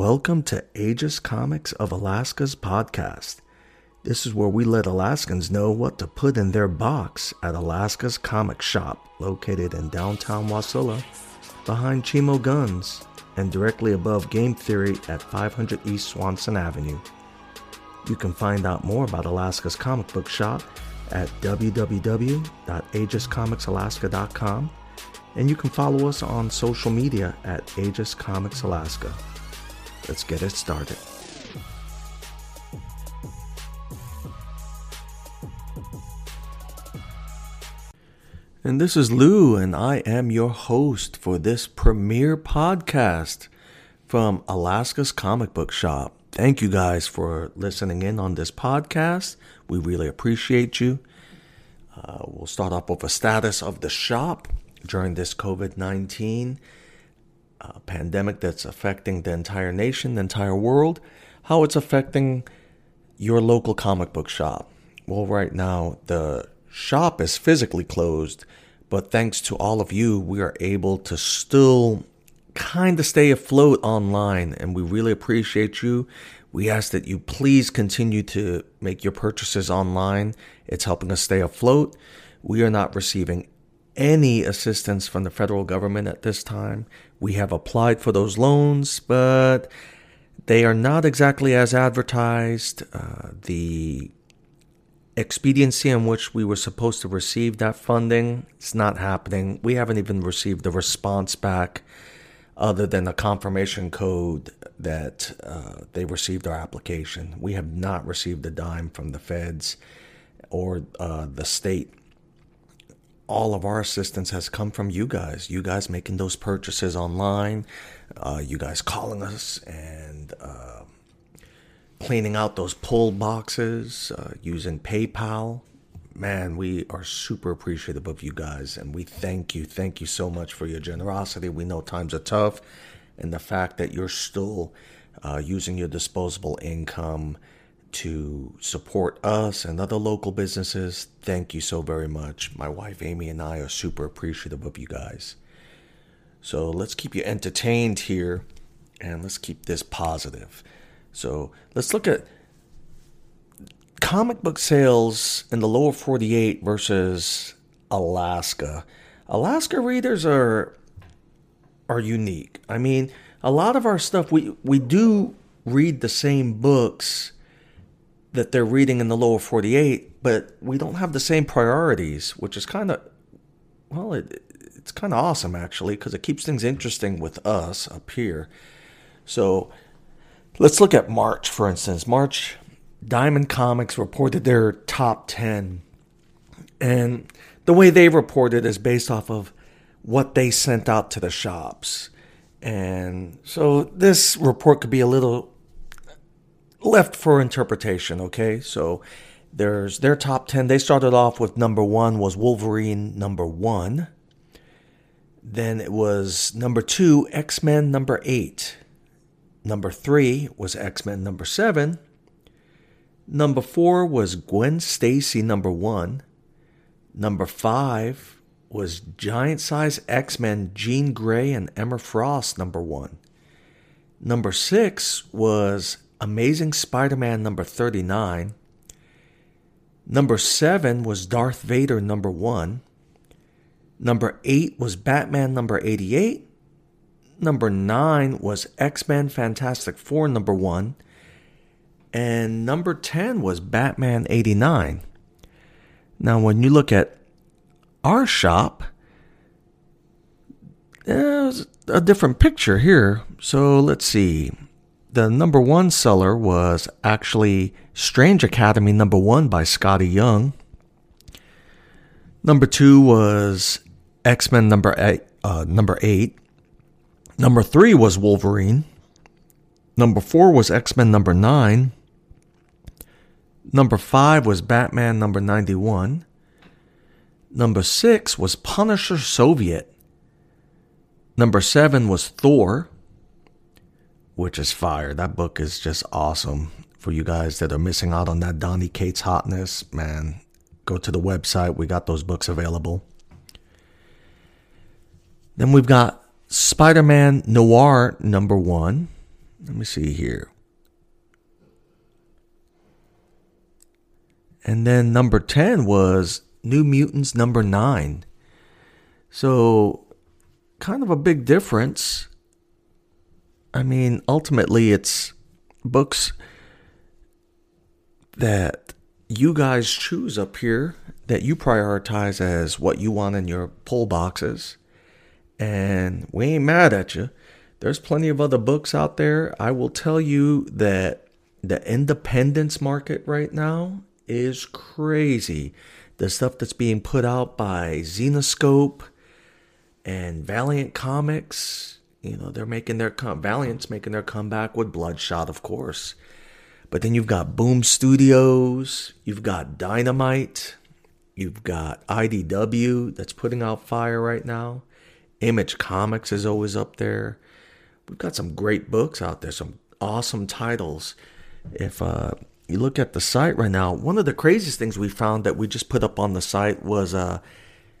Welcome to Aegis Comics of Alaska's podcast. This is where we let Alaskans know what to put in their box at Alaska's Comic Shop, located in downtown Wasilla, behind Chimo Guns, and directly above Game Theory at 500 East Swanson Avenue. You can find out more about Alaska's comic book shop at www.aegiscomicsalaska.com, and you can follow us on social media at Aegis Comics Alaska. Let's get it started. And this is Lou, and I am your host for this premiere podcast from Alaska's Comic Book Shop. Thank you guys for listening in on this podcast. We really appreciate you. Uh, we'll start off with a status of the shop during this COVID 19 uh, pandemic that's affecting the entire nation, the entire world, how it's affecting your local comic book shop. Well, right now, the shop is physically closed, but thanks to all of you, we are able to still kind of stay afloat online, and we really appreciate you. We ask that you please continue to make your purchases online. It's helping us stay afloat. We are not receiving any assistance from the federal government at this time. We have applied for those loans, but they are not exactly as advertised. Uh, the expediency in which we were supposed to receive that funding is not happening. We haven't even received a response back other than a confirmation code that uh, they received our application. We have not received a dime from the feds or uh, the state all of our assistance has come from you guys. You guys making those purchases online, uh, you guys calling us and uh, cleaning out those pull boxes uh, using PayPal. Man, we are super appreciative of you guys and we thank you. Thank you so much for your generosity. We know times are tough, and the fact that you're still uh, using your disposable income to support us and other local businesses, thank you so very much. My wife Amy and I are super appreciative of you guys. So let's keep you entertained here and let's keep this positive. So let's look at comic book sales in the lower 48 versus Alaska. Alaska readers are are unique. I mean, a lot of our stuff we we do read the same books that they're reading in the lower 48, but we don't have the same priorities, which is kind of, well, it, it's kind of awesome actually, because it keeps things interesting with us up here. So let's look at March, for instance. March, Diamond Comics reported their top 10. And the way they reported is based off of what they sent out to the shops. And so this report could be a little left for interpretation, okay? So there's their top 10. They started off with number one was Wolverine number one. Then it was number two, X Men number eight. Number three was X Men number seven. Number four was Gwen Stacy number one. Number five was Giant Size X Men Jean Grey and Emma Frost number one. Number six was Amazing Spider Man number 39. Number 7 was Darth Vader number 1. Number 8 was Batman number 88. Number 9 was X Men Fantastic Four number 1. And number 10 was Batman 89. Now, when you look at our shop, there's a different picture here. So let's see the number one seller was actually Strange Academy number one by Skottie Young. Number two was X Men number eight, uh, number eight. Number three was Wolverine. Number four was X Men number nine. Number five was Batman number 91. Number six was Punisher Soviet. Number seven was Thor which is fire. That book is just awesome. For you guys that are missing out on that Donny Cates hotness, man, go to the website. We got those books available. Then we've got Spider Man Noir number one. let me see here. And then number 10 was New Mutants number 9. So, kind of a big difference. I mean, ultimately, it's books that you guys choose up here that you prioritize as what you want in your pull boxes. And we ain't mad at you. There's plenty of other books out there. I will tell you that the independence market right now is crazy. The stuff that's being put out by Zenescope and Valiant Comics, you know, they're making their com- Valiant's making their comeback with Bloodshot, of course. But then you've got Boom Studios, you've got Dynamite, you've got IDW that's putting out fire right now. Image Comics is always up there. We've got some great books out there, some awesome titles. If uh, you look at the site right now, one of the craziest things we found that we just put up on the site was a uh,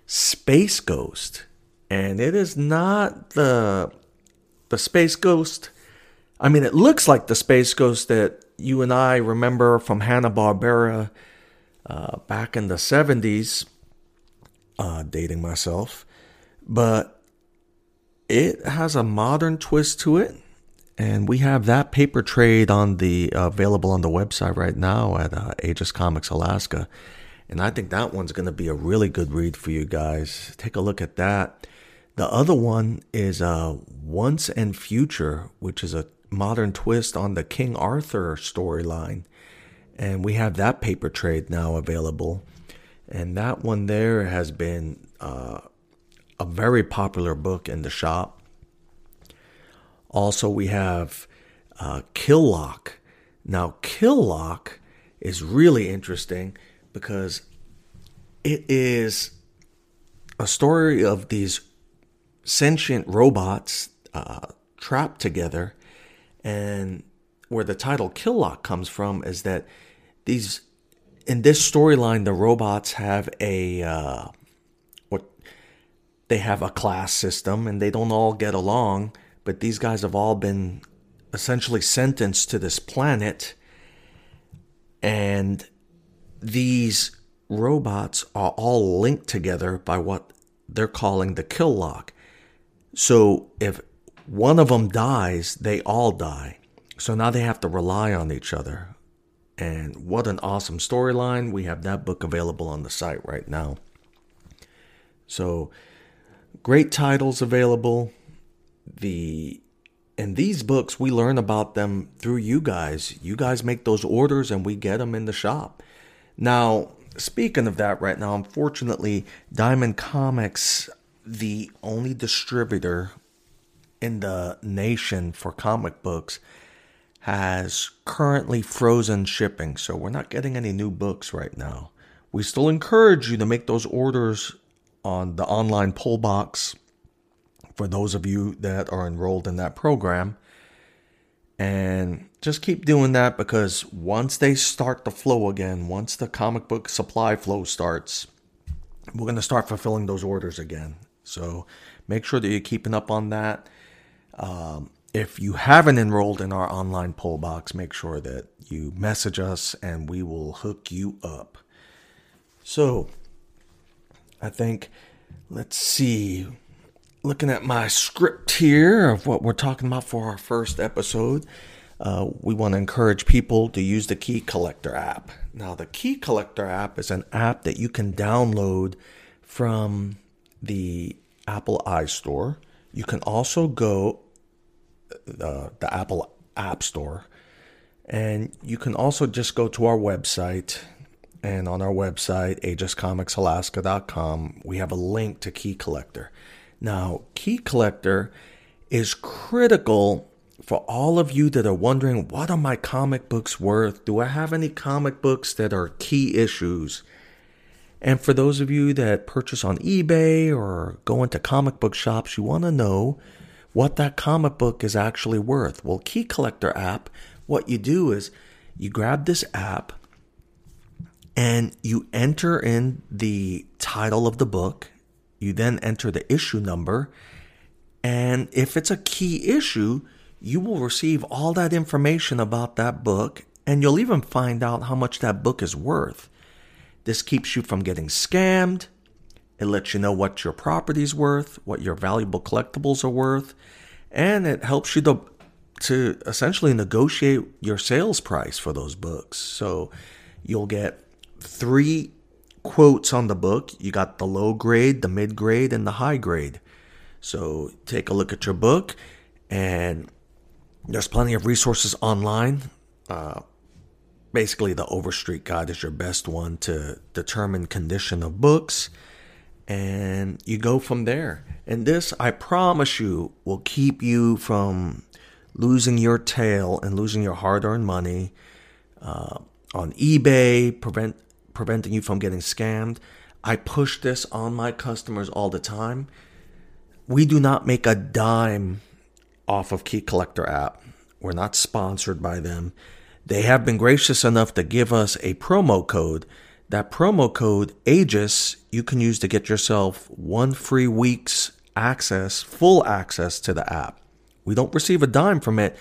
Space Ghost, and it is not the the Space Ghost. I mean, it looks like the Space Ghost that you and I remember from Hanna Barbera uh, back in the '70s. Uh, dating myself, but it has a modern twist to it, and we have that paper trade on the uh, available on the website right now at uh, Aegis Comics Alaska, and I think that one's going to be a really good read for you guys. Take a look at that. The other one is uh, Once and Future, which is a modern twist on the King Arthur storyline. And we have that paper trade now available. And that one there has been uh, a very popular book in the shop. Also, we have uh, Killlock. Now, Killlock is really interesting because it is a story of these sentient robots uh, trapped together and where the title Killlock comes from is that these in this storyline the robots have a uh, what they have a class system and they don't all get along, but these guys have all been essentially sentenced to this planet and these robots are all linked together by what they're calling the kill lock. So if one of them dies, they all die. So now they have to rely on each other. And what an awesome storyline. We have that book available on the site right now. So great titles available. The and these books we learn about them through you guys. You guys make those orders and we get them in the shop. Now, speaking of that right now, unfortunately, Diamond Comics the only distributor in the nation for comic books has currently frozen shipping, so we're not getting any new books right now. We still encourage you to make those orders on the online pull box for those of you that are enrolled in that program. And just keep doing that because once they start the flow again, once the comic book supply flow starts, we're going to start fulfilling those orders again. So make sure that you're keeping up on that. Um, if you haven't enrolled in our online poll box, make sure that you message us and we will hook you up. So, I think, let's see, looking at my script here of what we're talking about for our first episode, uh, we want to encourage people to use the Key Collector app. Now, the Key Collector app is an app that you can download from the Apple iStore. You can also go uh, the Apple App Store. And you can also just go to our website. And on our website, aegiscomicsalaska.com, we have a link to Key Collector. Now, Key Collector is critical for all of you that are wondering what are my comic books worth? Do I have any comic books that are key issues? And for those of you that purchase on eBay or go into comic book shops, you want to know what that comic book is actually worth. Well, Key Collector app, what you do is you grab this app and you enter in the title of the book. You then enter the issue number. And if it's a key issue, you will receive all that information about that book and you'll even find out how much that book is worth. This keeps you from getting scammed. It lets you know what your property's worth, what your valuable collectibles are worth, and it helps you to to essentially negotiate your sales price for those books. So you'll get three quotes on the book. You got the low grade, the mid grade, and the high grade. So take a look at your book, and there's plenty of resources online. Uh, basically, the Overstreet Guide is your best one to determine condition of books, and you go from there. And this, I promise you, will keep you from losing your tail and losing your hard-earned money uh, on eBay, prevent preventing you from getting scammed. I push this on my customers all the time. We do not make a dime off of Key Collector app. We're not sponsored by them. They have been gracious enough to give us a promo code. That promo code AGES you can use to get yourself one free week's access, full access to the app. We don't receive a dime from it,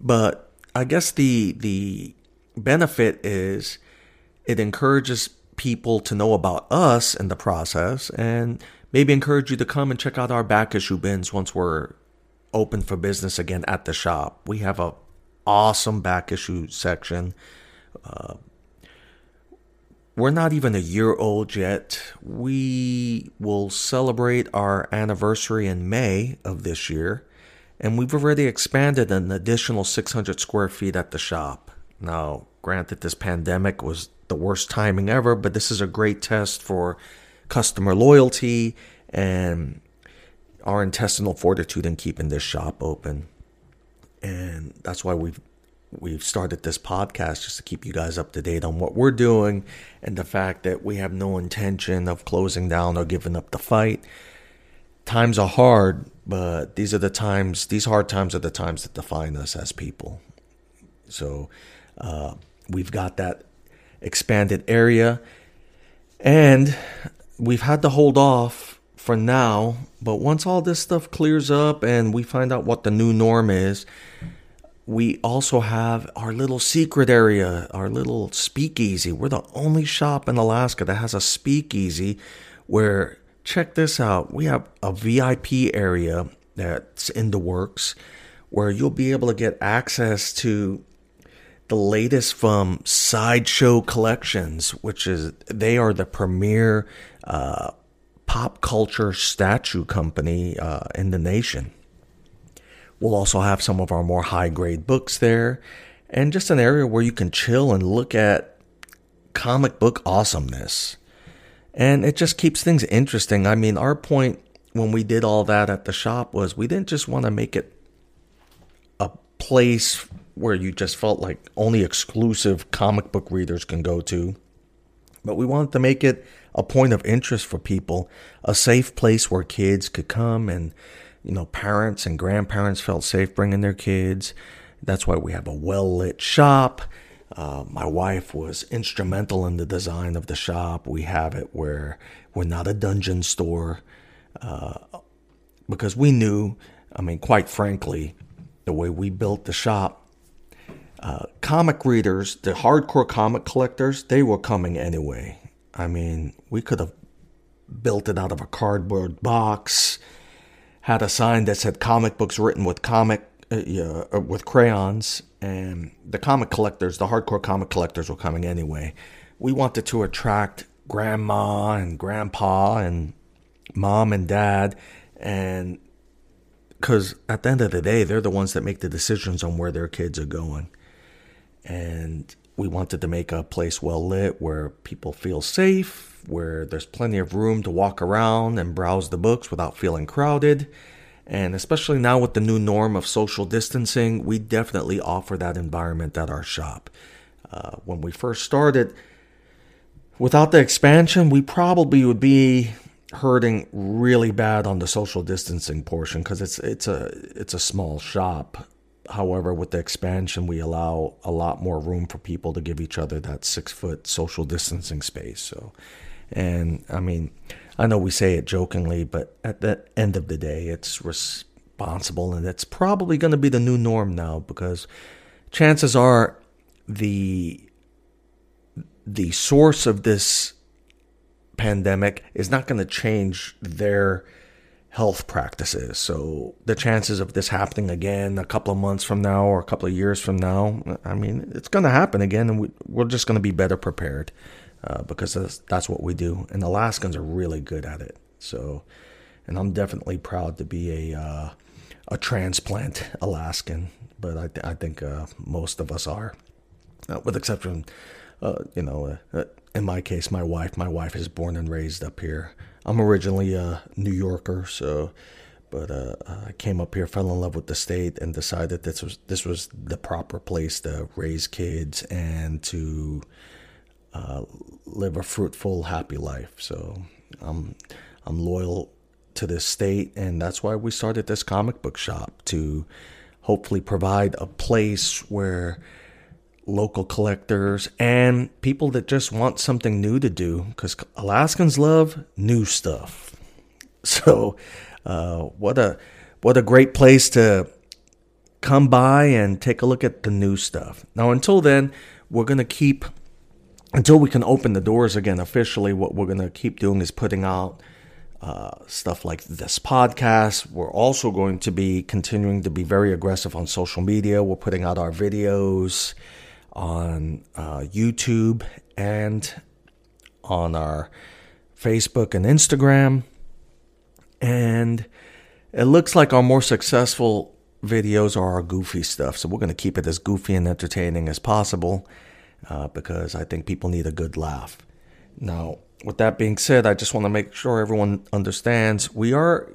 but I guess the the benefit is it encourages people to know about us in the process and maybe encourage you to come and check out our back issue bins once we're open for business again at the shop. We have a awesome back issue section. Uh, we're not even a year old yet. We will celebrate our anniversary in May of this year, and we've already expanded an additional 600 square feet at the shop. Now, granted, this pandemic was the worst timing ever, but this is a great test for customer loyalty and our intestinal fortitude in keeping this shop open. And that's why we've we've started this podcast just to keep you guys up to date on what we're doing and the fact that we have no intention of closing down or giving up the fight. Times are hard, but these are the times, these hard times are the times that define us as people. So uh, we've got that expanded area and we've had to hold off for now. But once all this stuff clears up and we find out what the new norm is, we also have our little secret area, our little speakeasy. We're the only shop in Alaska that has a speakeasy where, check this out, we have a VIP area that's in the works where you'll be able to get access to the latest from Sideshow Collections, which is they are the premier uh, pop culture statue company uh, in the nation. We'll also have some of our more high grade books there and just an area where you can chill and look at comic book awesomeness. And it just keeps things interesting. I mean, our point when we did all that at the shop was we didn't just want to make it a place where you just felt like only exclusive comic book readers can go to, but we wanted to make it a point of interest for people, a safe place where kids could come and, you know, parents and grandparents felt safe bringing their kids. That's why we have a well lit shop. Uh, my wife was instrumental in the design of the shop. We have it where we're not a dungeon store uh, because we knew, I mean, quite frankly, the way we built the shop, uh, comic readers, the hardcore comic collectors, they were coming anyway. I mean, we could have built it out of a cardboard box, had a sign that said comic books written with comic uh, uh, with crayons, and the comic collectors, the hardcore comic collectors, were coming anyway. We wanted to attract grandma and grandpa and mom and dad, and because at the end of the day, they're the ones that make the decisions on where their kids are going. And we wanted to make a place well lit where people feel safe, where there's plenty of room to walk around and browse the books without feeling crowded. And especially now with the new norm of social distancing, we definitely offer that environment at our shop. Uh, when we first started, without the expansion, we probably would be hurting really bad on the social distancing portion because it's it's a it's a small shop However, with the expansion, we allow a lot more room for people to give each other that six foot social distancing space. So, and I mean, I know we say it jokingly, but at the end of the day, it's responsible, and it's probably going to be the new norm now because chances are the the source of this pandemic is not going to change their health practices. So the chances of this happening again a couple of months from now or a couple of years from now, I mean, it's going to happen again, and we, are just going to be better prepared uh, because that's, that's what we do. And Alaskans are really good at it. So, and I'm definitely proud to be a uh, a transplant Alaskan, but I, th- I think uh, most of us are, uh, with exception, uh, you know, uh, in my case, my wife. My wife is born and raised up here. I'm originally a New Yorker, so but uh, I came up here, fell in love with the state, and decided this was this was the proper place to raise kids and to uh, live a fruitful, happy life. So I'm I'm loyal to this state, and that's why we started this comic book shop to hopefully provide a place where local collectors and people that just want something new to do because Alaskans love new stuff. So, uh, what a what a great place to come by and take a look at the new stuff. Now, until then, we're gonna keep until we can open the doors again officially. What we're gonna keep doing is putting out. Uh, stuff like this podcast. We're also going to be continuing to be very aggressive on social media. We're putting out our videos on uh, YouTube and on our Facebook and Instagram. And it looks like our more successful videos are our goofy stuff. So we're going to keep it as goofy and entertaining as possible uh, because I think people need a good laugh. Now, with that being said, I just want to make sure everyone understands we are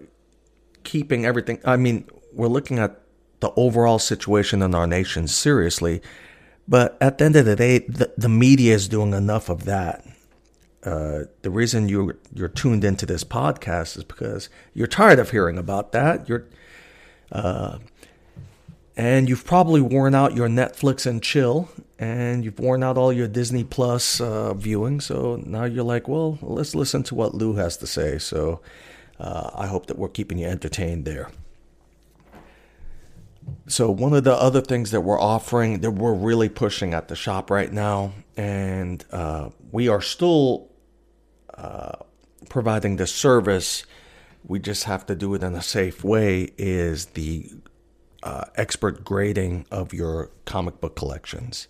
keeping everything. I mean, we're looking at the overall situation in our nation seriously but at the end of the day, the, the media is doing enough of that. Uh, the reason you you're tuned into this podcast is because you're tired of hearing about that. You're, uh, and you've probably worn out your Netflix and chill, and you've worn out all your Disney Plus uh, viewing. So now you're like, well, let's listen to what Lou has to say. So uh, I hope that we're keeping you entertained there so one of the other things that we're offering that we're really pushing at the shop right now and uh, we are still uh, providing the service we just have to do it in a safe way is the uh, expert grading of your comic book collections.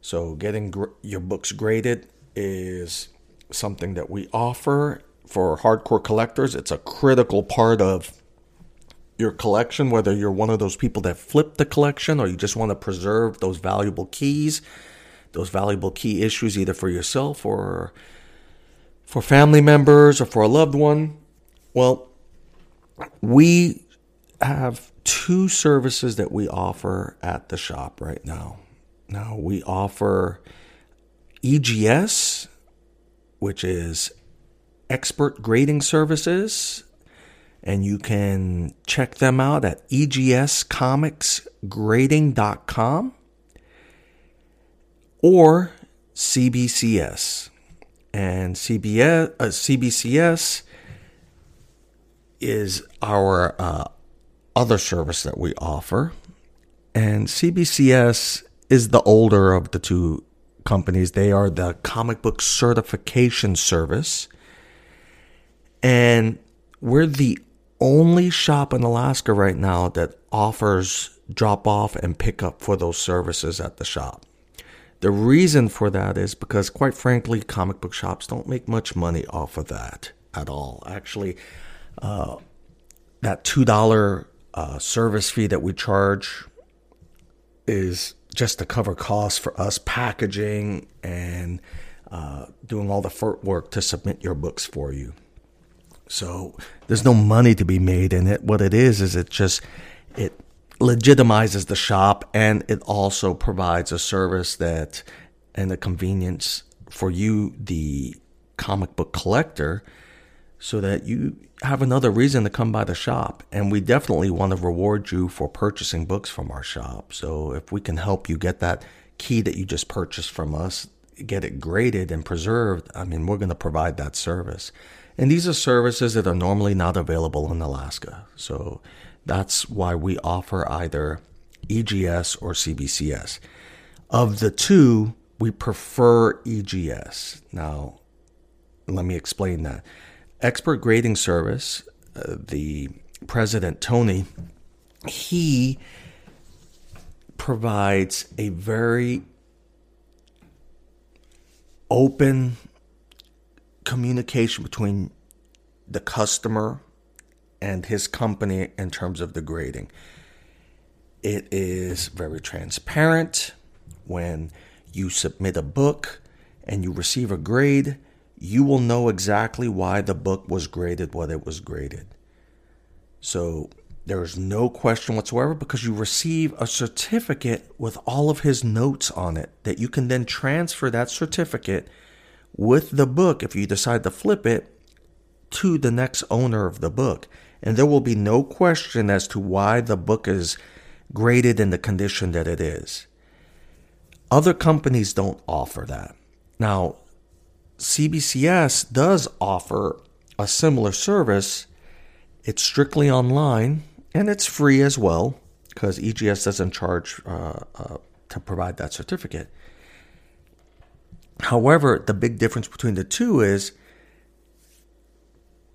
So getting gr- your books graded is something that we offer for hardcore collectors. It's a critical part of your collection, whether you're one of those people that flip the collection or you just want to preserve those valuable keys, those valuable key issues, either for yourself or for family members or for a loved one. Well, we have two services that we offer at the shop right now. Now, we offer EGS, which is expert grading services and you can check them out at egscomicsgrading.com or CBCS. And CBS, uh, CBCS is our uh, other service that we offer. And CBCS is the older of the two companies. They are the comic book certification service. And we're the only shop in Alaska right now that offers drop off and pick up for those services at the shop. The reason for that is because, quite frankly, comic book shops don't make much money off of that at all. Actually, uh, that $2 uh, service fee that we charge is just to cover costs for us packaging and uh, doing all the footwork to submit your books for you. So there's no money to be made in it. What it is is it just it legitimizes the shop and it also provides a service that and a convenience for you, the comic book collector, so that you have another reason to come by the shop. And we definitely want to reward you for purchasing books from our shop. So if we can help you get that key that you just purchased from us, get it graded and preserved, I mean, we're going to provide that service. And these are services that are normally not available in Alaska. So That's why we offer either EGS or CBCS. Of the two, we prefer EGS. Now, let me explain that. Expert Grading Service, uh, the president, Tony, he provides a very open communication between the customer and his company in terms of the grading. It is very transparent. When you submit a book and you receive a grade, you will know exactly why the book was graded what it was graded. So there is no question whatsoever because you receive a certificate with all of his notes on it that you can then transfer that certificate with the book if you decide to flip it to the next owner of the book. And there will be no question as to why the book is graded in the condition that it is. Other companies don't offer that. Now, CBCS does offer a similar service. It's strictly online and it's free as well because EGS doesn't charge uh, uh, to provide that certificate. However, the big difference between the two is,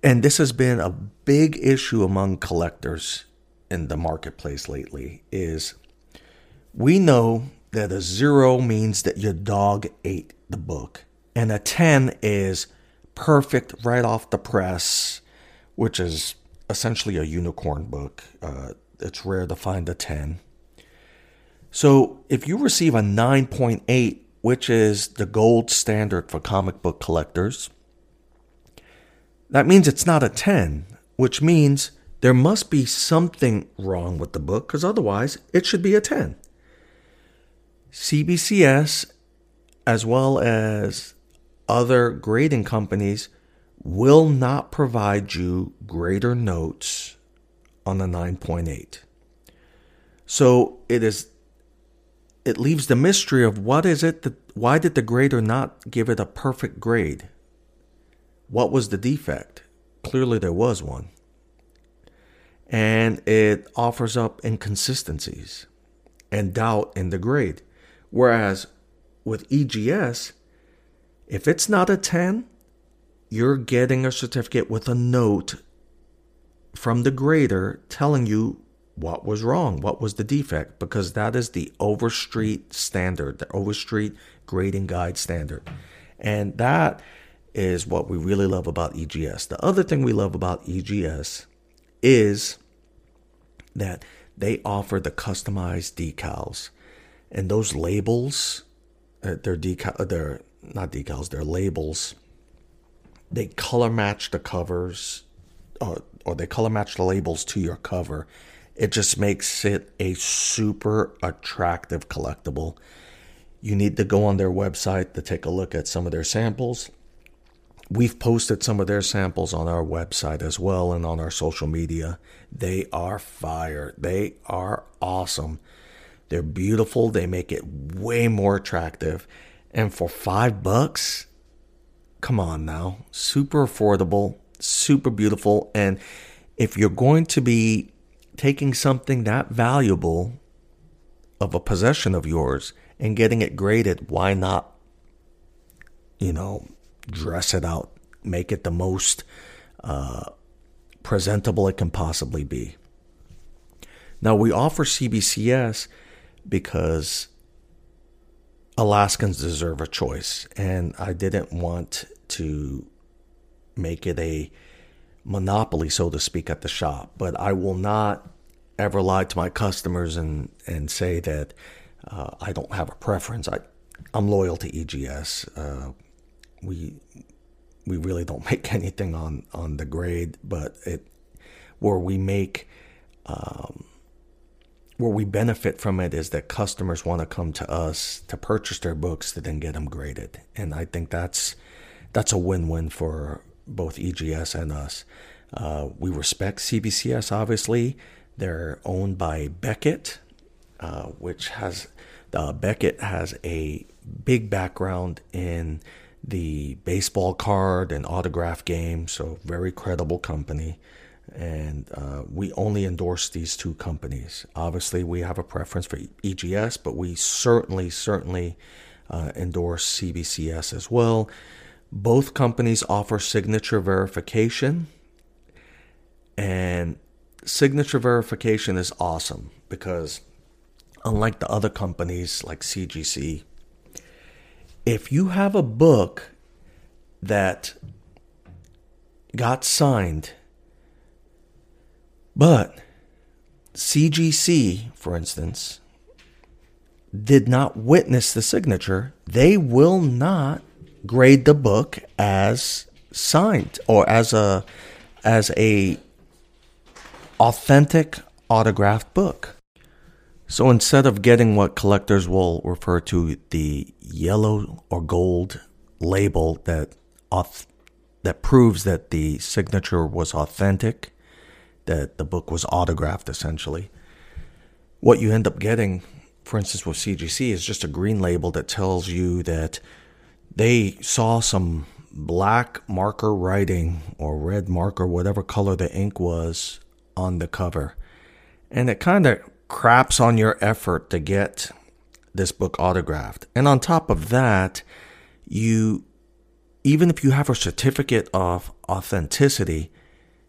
and this has been a big issue among collectors in the marketplace lately, is we know that a zero means that your dog ate the book, and a 10 is perfect right off the press, which is essentially a unicorn book. Uh, it's rare to find a 10. So if you receive a 9.8, which is the gold standard for comic book collectors, that means it's not a 10, which means there must be something wrong with the book because otherwise it should be a 10. CBCS, as well as other grading companies, will not provide you greater notes on the 9.8. So it is it leaves the mystery of what is it that why did the grader not give it a perfect grade? What was the defect? Clearly there was one. And it offers up inconsistencies and doubt in the grade. Whereas with EGS, if it's not a 10, you're getting a certificate with a note from the grader telling you what was wrong, what was the defect, because that is the Overstreet standard, the Overstreet grading guide standard. And that is what we really love about EGS. The other thing we love about EGS is that they offer the customized decals. And those labels, uh, they're decal, they're not decals, they're labels they color match the covers or they color match the labels to your cover. It just makes it a super attractive collectible. You need to go on their website to take a look at some of their samples. We've posted some of their samples on our website as well and on our social media. They are fire. They are awesome. They're beautiful. They make it way more attractive. And for five bucks, come on now, super affordable, super beautiful. And if you're going to be taking something that valuable of a possession of yours and getting it graded, why not, you know, dress it out, make it the most uh, presentable it can possibly be? Now, we offer CBCS because Alaskans deserve a choice, and I didn't want to make it a monopoly, so to speak, at the shop. But I will not ever lie to my customers and, and say that uh, I don't have a preference. I, I'm loyal to EGS. Uh, we we really don't make anything on, on the grade, but it where we make um, where we benefit from it is that customers want to come to us to purchase their books to then get them graded, and I think that's that's a win-win for both EGS and us. Uh, we respect CBCS. Obviously, they're owned by Beckett, uh, which has uh, Beckett has a big background in the baseball card and autograph game, so very credible company. And uh, we only endorse these two companies. Obviously, we have a preference for EGS, but we certainly, certainly uh, endorse CBCS as well. Both companies offer signature verification, and signature verification is awesome because, unlike the other companies like CGC, if you have a book that got signed, but CGC, for instance, did not witness the signature, they will not grade the book as signed or as a as a authentic autographed book. So instead of getting what collectors will refer to the yellow or gold label that that proves that the signature was authentic, that the book was autographed essentially. What you end up getting, for instance, with CGC, is just a green label that tells you that they saw some black marker writing or red marker, whatever color the ink was, on the cover. And it kind of craps on your effort to get this book autographed. And on top of that, you even if you have a certificate of authenticity,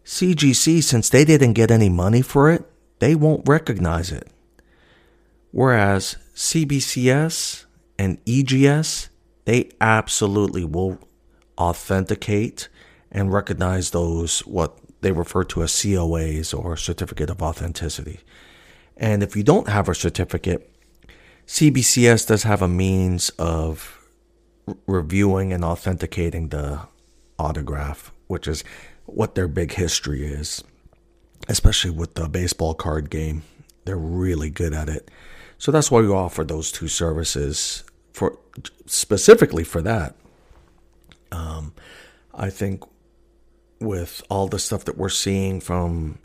CGC, since they didn't get any money for it, they won't recognize it. Whereas CBCS and EGS, they absolutely will authenticate and recognize those what they refer to as COAs or certificate of authenticity. And if you don't have a certificate, CBCS does have a means of reviewing and authenticating the autograph, which is what their big history is, especially with the baseball card game. They're really good at it. So that's why we offer those two services for specifically for that. Um, I think with all the stuff that we're seeing from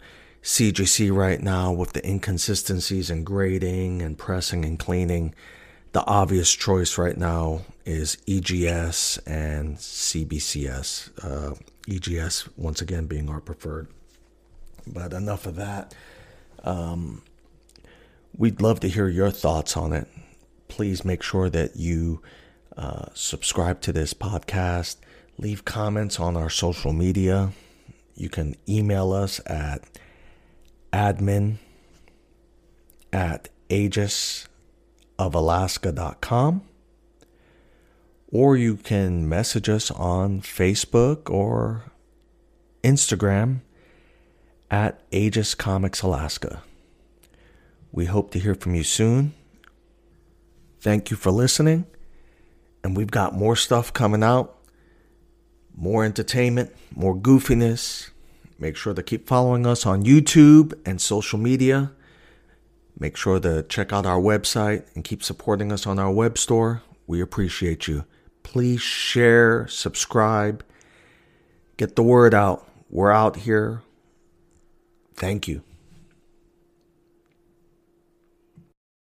CGC right now, with the inconsistencies in grading and pressing and cleaning, the obvious choice right now is EGS and CBCS. Uh, EGS, once again, being our preferred. But enough of that. Um, we'd love to hear your thoughts on it. Please make sure that you uh, subscribe to this podcast, leave comments on our social media. You can email us at admin at aegis of Alaska.com. Or you can message us on Facebook or Instagram at Aegis Comics Alaska. We hope to hear from you soon. Thank you for listening. And we've got more stuff coming out, more entertainment, more goofiness. Make sure to keep following us on YouTube and social media. Make sure to check out our website and keep supporting us on our web store. We appreciate you. Please share, subscribe, get the word out. We're out here. Thank you.